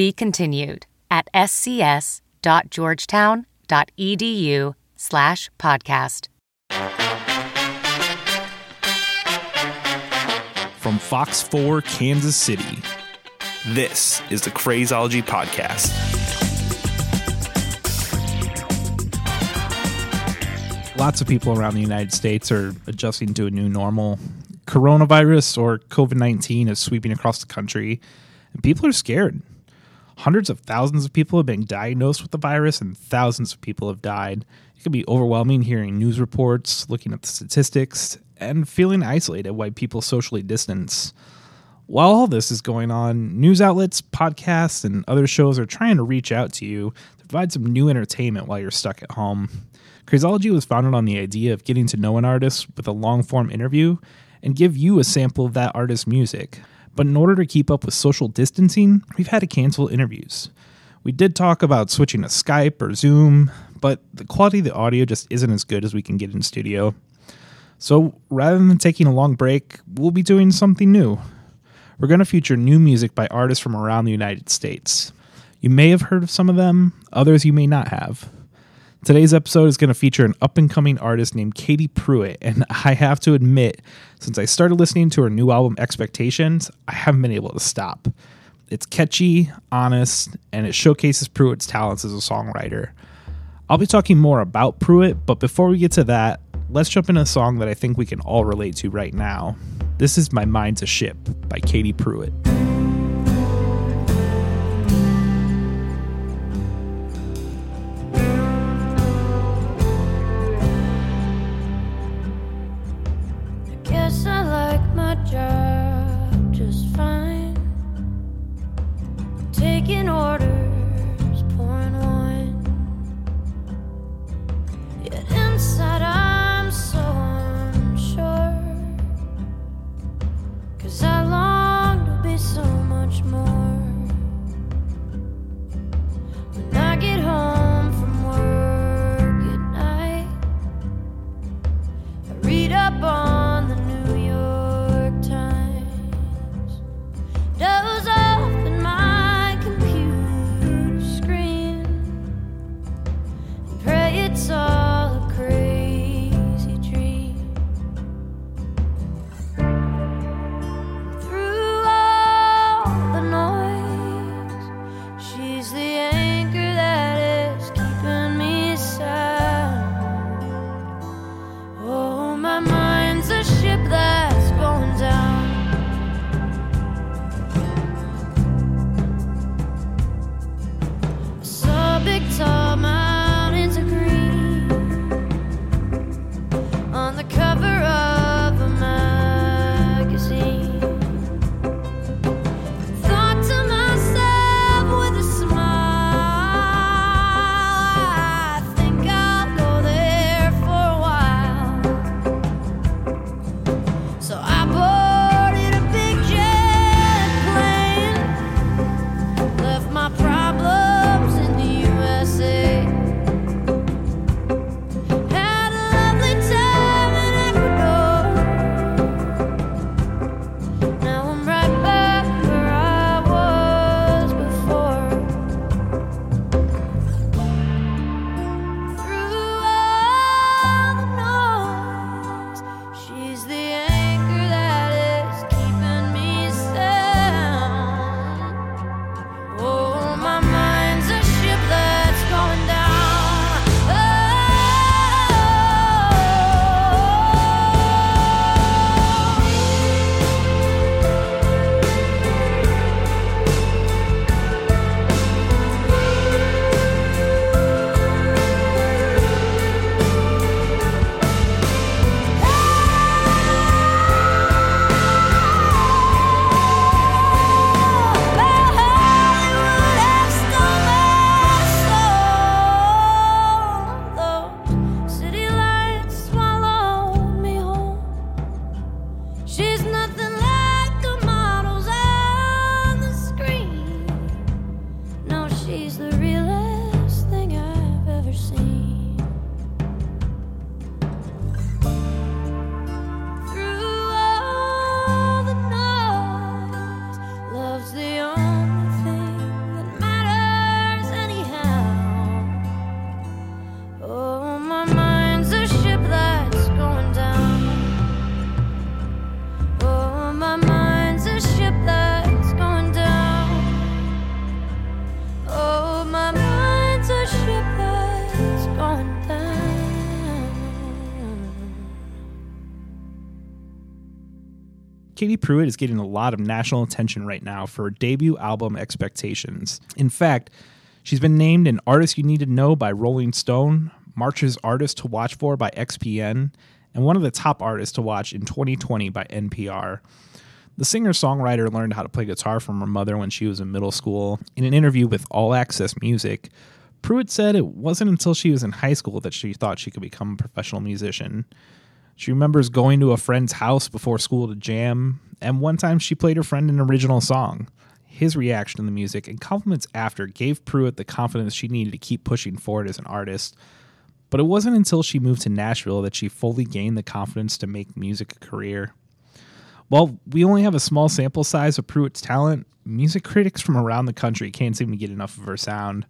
Be continued at scs.georgetown.edu slash podcast. From Fox 4 Kansas City, this is the Crazology Podcast. Lots of people around the United States are adjusting to a new normal. Coronavirus or COVID 19 is sweeping across the country, and people are scared. Hundreds of thousands of people have been diagnosed with the virus, and thousands of people have died. It can be overwhelming hearing news reports, looking at the statistics, and feeling isolated while people socially distance. While all this is going on, news outlets, podcasts, and other shows are trying to reach out to you to provide some new entertainment while you're stuck at home. Crazology was founded on the idea of getting to know an artist with a long form interview and give you a sample of that artist's music. But in order to keep up with social distancing, we've had to cancel interviews. We did talk about switching to Skype or Zoom, but the quality of the audio just isn't as good as we can get in studio. So rather than taking a long break, we'll be doing something new. We're going to feature new music by artists from around the United States. You may have heard of some of them, others you may not have. Today's episode is going to feature an up and coming artist named Katie Pruitt, and I have to admit, since I started listening to her new album Expectations, I haven't been able to stop. It's catchy, honest, and it showcases Pruitt's talents as a songwriter. I'll be talking more about Pruitt, but before we get to that, let's jump into a song that I think we can all relate to right now. This is My Mind's a Ship by Katie Pruitt. Taking orders, She's the realest thing I've ever seen. Katie Pruitt is getting a lot of national attention right now for her debut album Expectations. In fact, she's been named an Artist You Need to Know by Rolling Stone, March's Artist to Watch For by XPN, and one of the top artists to watch in 2020 by NPR. The singer songwriter learned how to play guitar from her mother when she was in middle school. In an interview with All Access Music, Pruitt said it wasn't until she was in high school that she thought she could become a professional musician. She remembers going to a friend's house before school to jam, and one time she played her friend an original song. His reaction to the music and compliments after gave Pruitt the confidence she needed to keep pushing forward as an artist. But it wasn't until she moved to Nashville that she fully gained the confidence to make music a career. While we only have a small sample size of Pruitt's talent, music critics from around the country can't seem to get enough of her sound.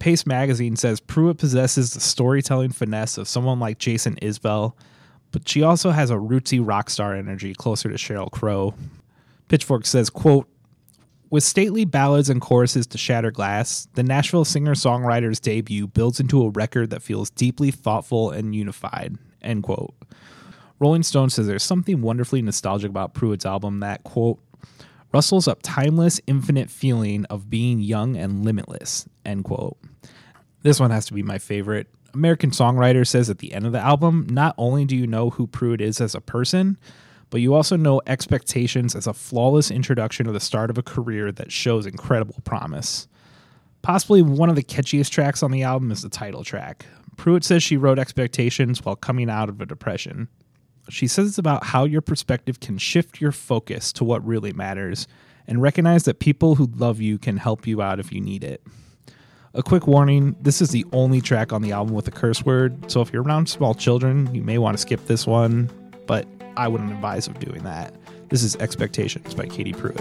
Paste magazine says Pruitt possesses the storytelling finesse of someone like Jason Isbell, but she also has a rootsy rock star energy closer to Sheryl Crow. Pitchfork says, quote, with stately ballads and choruses to shatter glass, the Nashville singer-songwriter's debut builds into a record that feels deeply thoughtful and unified. End quote. Rolling Stone says there's something wonderfully nostalgic about Pruitt's album that, quote, rustles up timeless, infinite feeling of being young and limitless, end quote. This one has to be my favorite. American Songwriter says at the end of the album, not only do you know who Pruitt is as a person, but you also know expectations as a flawless introduction to the start of a career that shows incredible promise. Possibly one of the catchiest tracks on the album is the title track. Pruitt says she wrote Expectations while coming out of a depression. She says it's about how your perspective can shift your focus to what really matters and recognize that people who love you can help you out if you need it. A quick warning this is the only track on the album with a curse word, so if you're around small children, you may want to skip this one, but I wouldn't advise of doing that. This is Expectations by Katie Pruitt.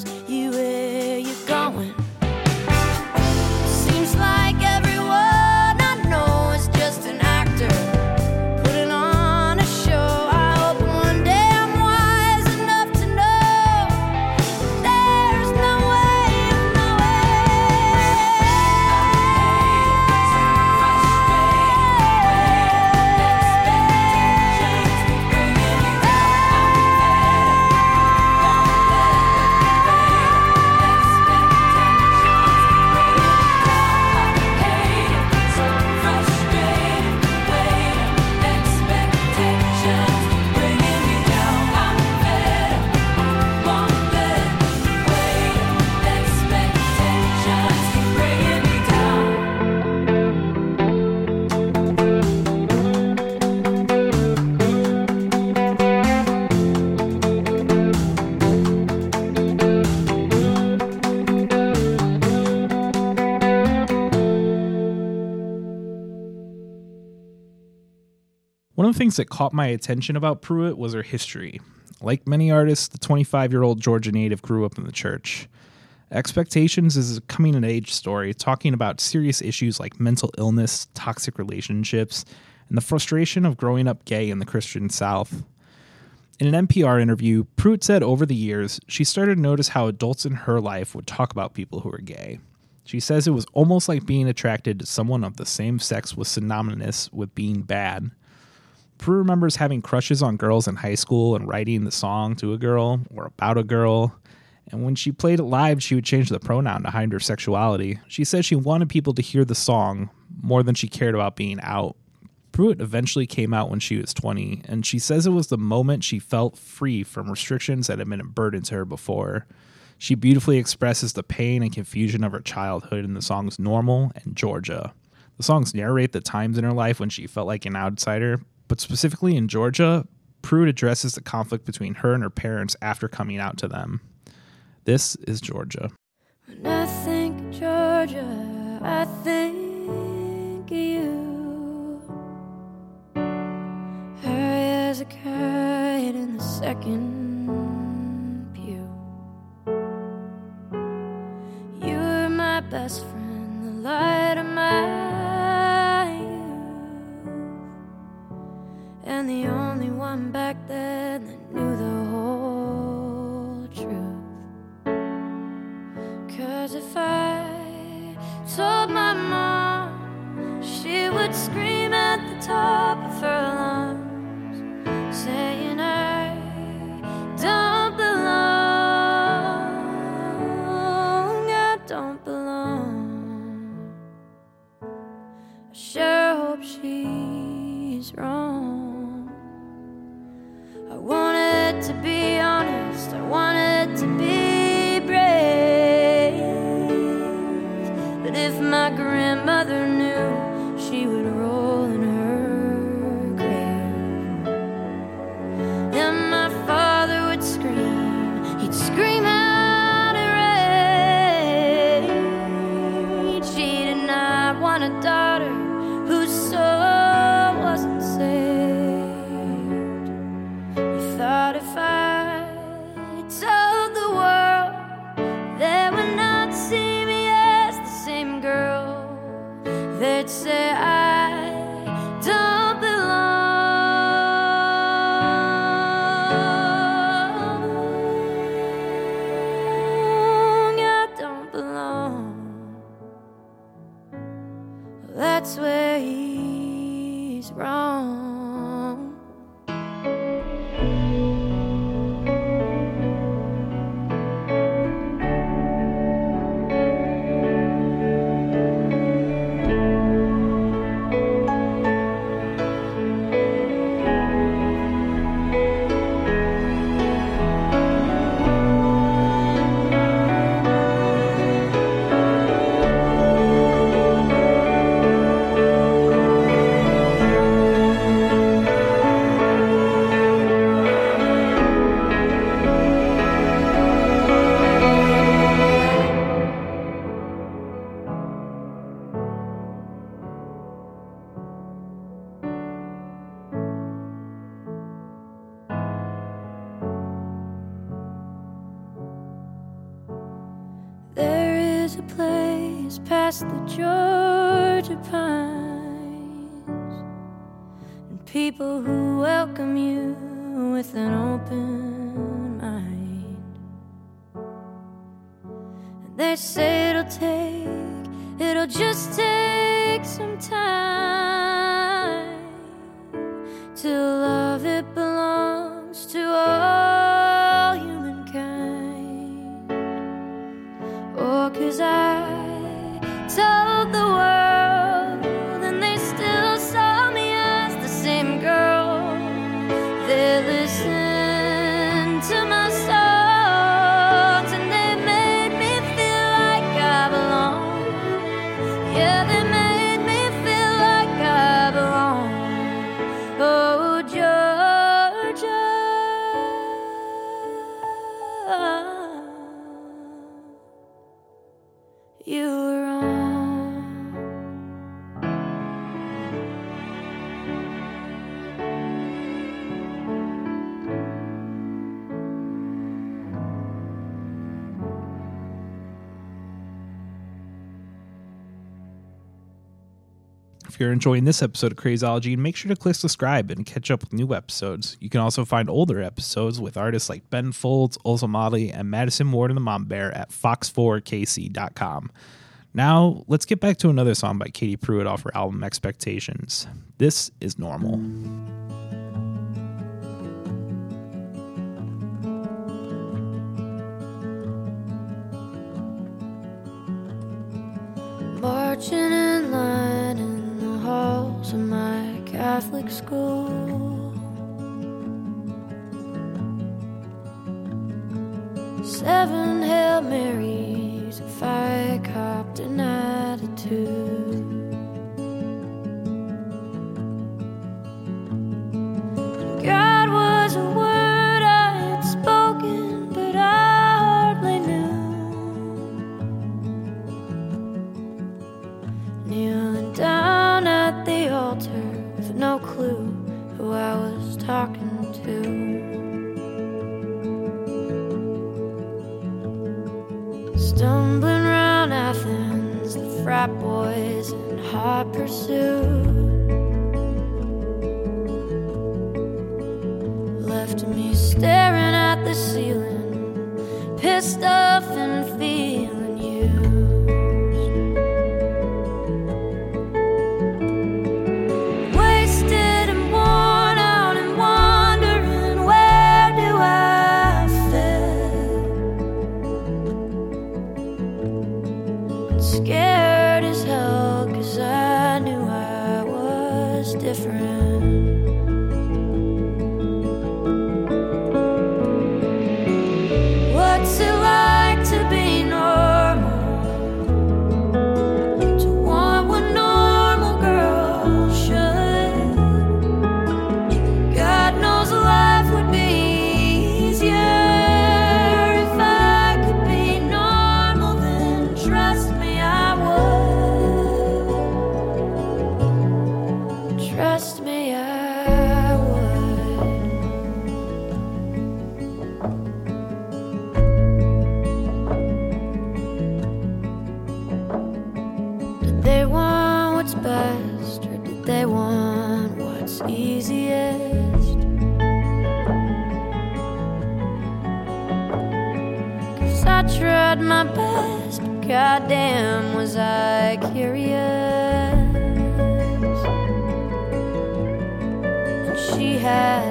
You where the things that caught my attention about Pruitt was her history. Like many artists, the 25 year old Georgia native grew up in the church. Expectations is a coming of age story talking about serious issues like mental illness, toxic relationships, and the frustration of growing up gay in the Christian South. In an NPR interview, Pruitt said over the years, she started to notice how adults in her life would talk about people who were gay. She says it was almost like being attracted to someone of the same sex was synonymous with being bad. Pruitt remembers having crushes on girls in high school and writing the song to a girl or about a girl. And when she played it live, she would change the pronoun to hide her sexuality. She says she wanted people to hear the song more than she cared about being out. Pruitt eventually came out when she was 20, and she says it was the moment she felt free from restrictions that had been a burden to her before. She beautifully expresses the pain and confusion of her childhood in the songs Normal and Georgia. The songs narrate the times in her life when she felt like an outsider, but specifically in Georgia, Pruitt addresses the conflict between her and her parents after coming out to them. This is Georgia. When I think Georgia, I think you. High as a kite in the second pew. You were my best friend, the light of my and the only one back then that knew the whole truth. Cause if I told my mom, she would scream at the top They say it'll take, it'll just take some time to love. If you're enjoying this episode of Crazology, make sure to click subscribe and catch up with new episodes. You can also find older episodes with artists like Ben Folds, Ozomatli, Motley, and Madisen Ward and the Mama Bear at fox4kc.com. Now, let's get back to another song by Katie Pruitt off her album Expectations. This is Normal. Marching Catholic school. Seven Hail Marys, a fire cop denied it. easiest. Cause I tried my best, but goddamn, was I curious. And she had.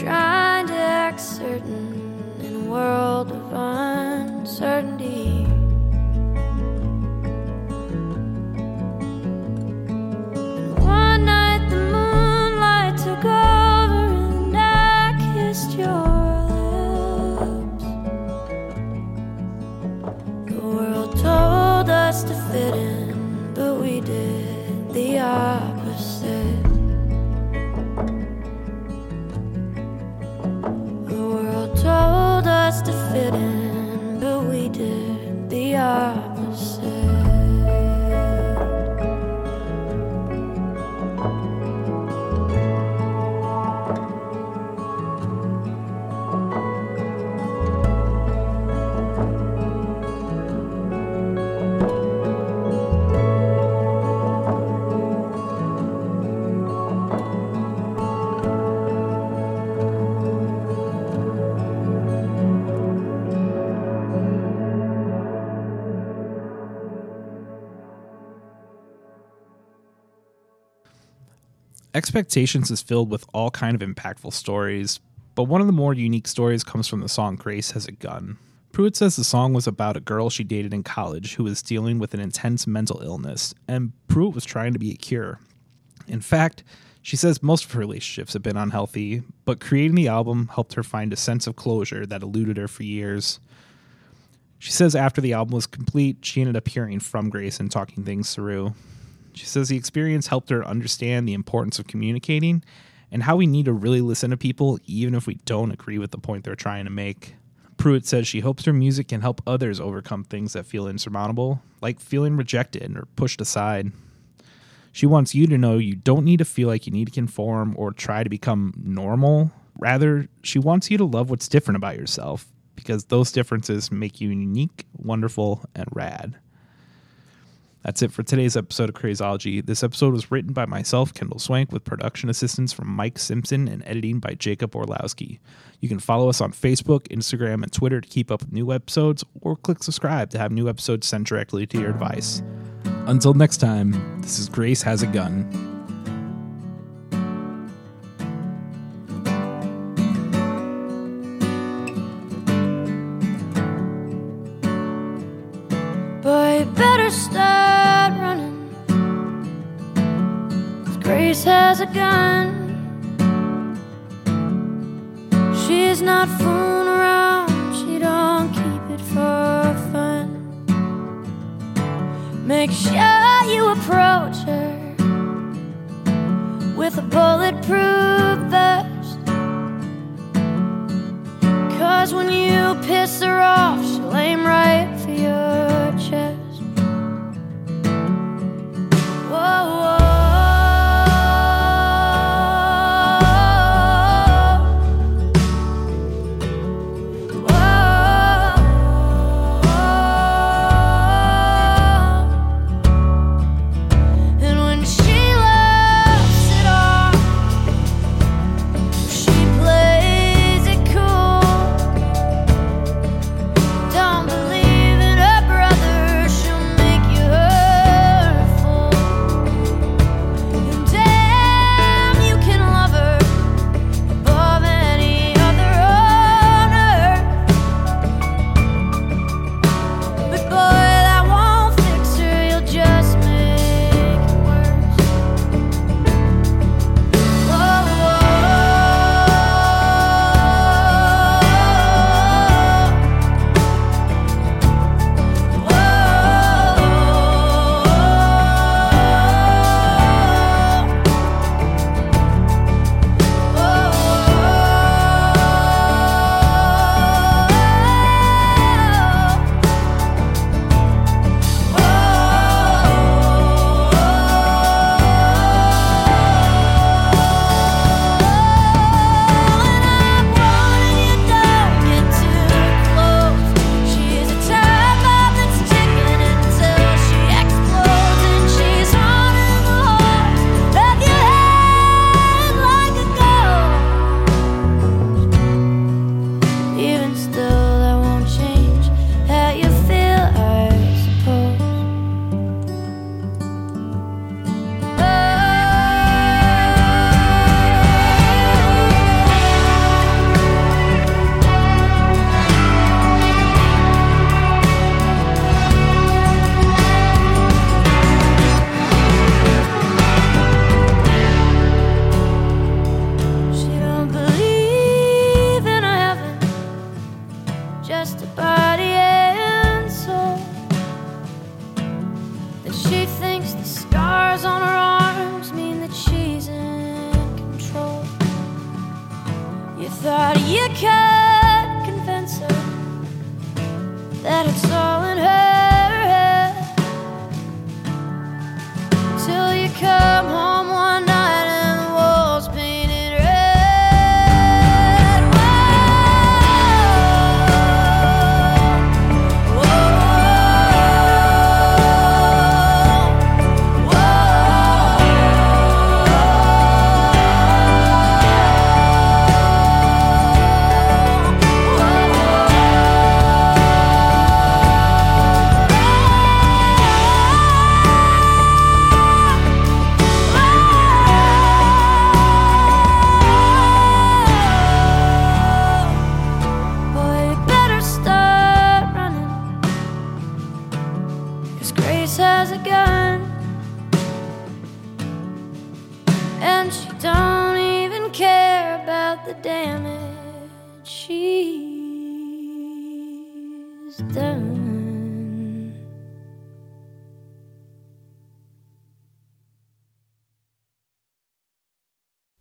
Trying to act certain in a world of uncertainty. Expectations is filled with all kind of impactful stories, but one of the more unique stories comes from the song Grace Has a Gun. Pruitt says the song was about a girl she dated in college who was dealing with an intense mental illness, and Pruitt was trying to be a cure. In fact, she says most of her relationships have been unhealthy, but creating the album helped her find a sense of closure that eluded her for years. She says after the album was complete, she ended up hearing from Grace and talking things through. She says the experience helped her understand the importance of communicating and how we need to really listen to people even if we don't agree with the point they're trying to make. Pruitt says she hopes her music can help others overcome things that feel insurmountable, like feeling rejected or pushed aside. She wants you to know you don't need to feel like you need to conform or try to become normal. Rather, she wants you to love what's different about yourself because those differences make you unique, wonderful, and rad. That's it for today's episode of Crazology. This episode was written by myself, Kendall Swank, with production assistance from Mike Simpson and editing by Jacob Orlowski. You can follow us on Facebook, Instagram, and Twitter to keep up with new episodes, or click subscribe to have new episodes sent directly to your device. Until next time, this is Grace Has a Gun. Better start Grace has a gun. She's not fooling around, she don't keep it for fun. Make sure you approach her with a bulletproof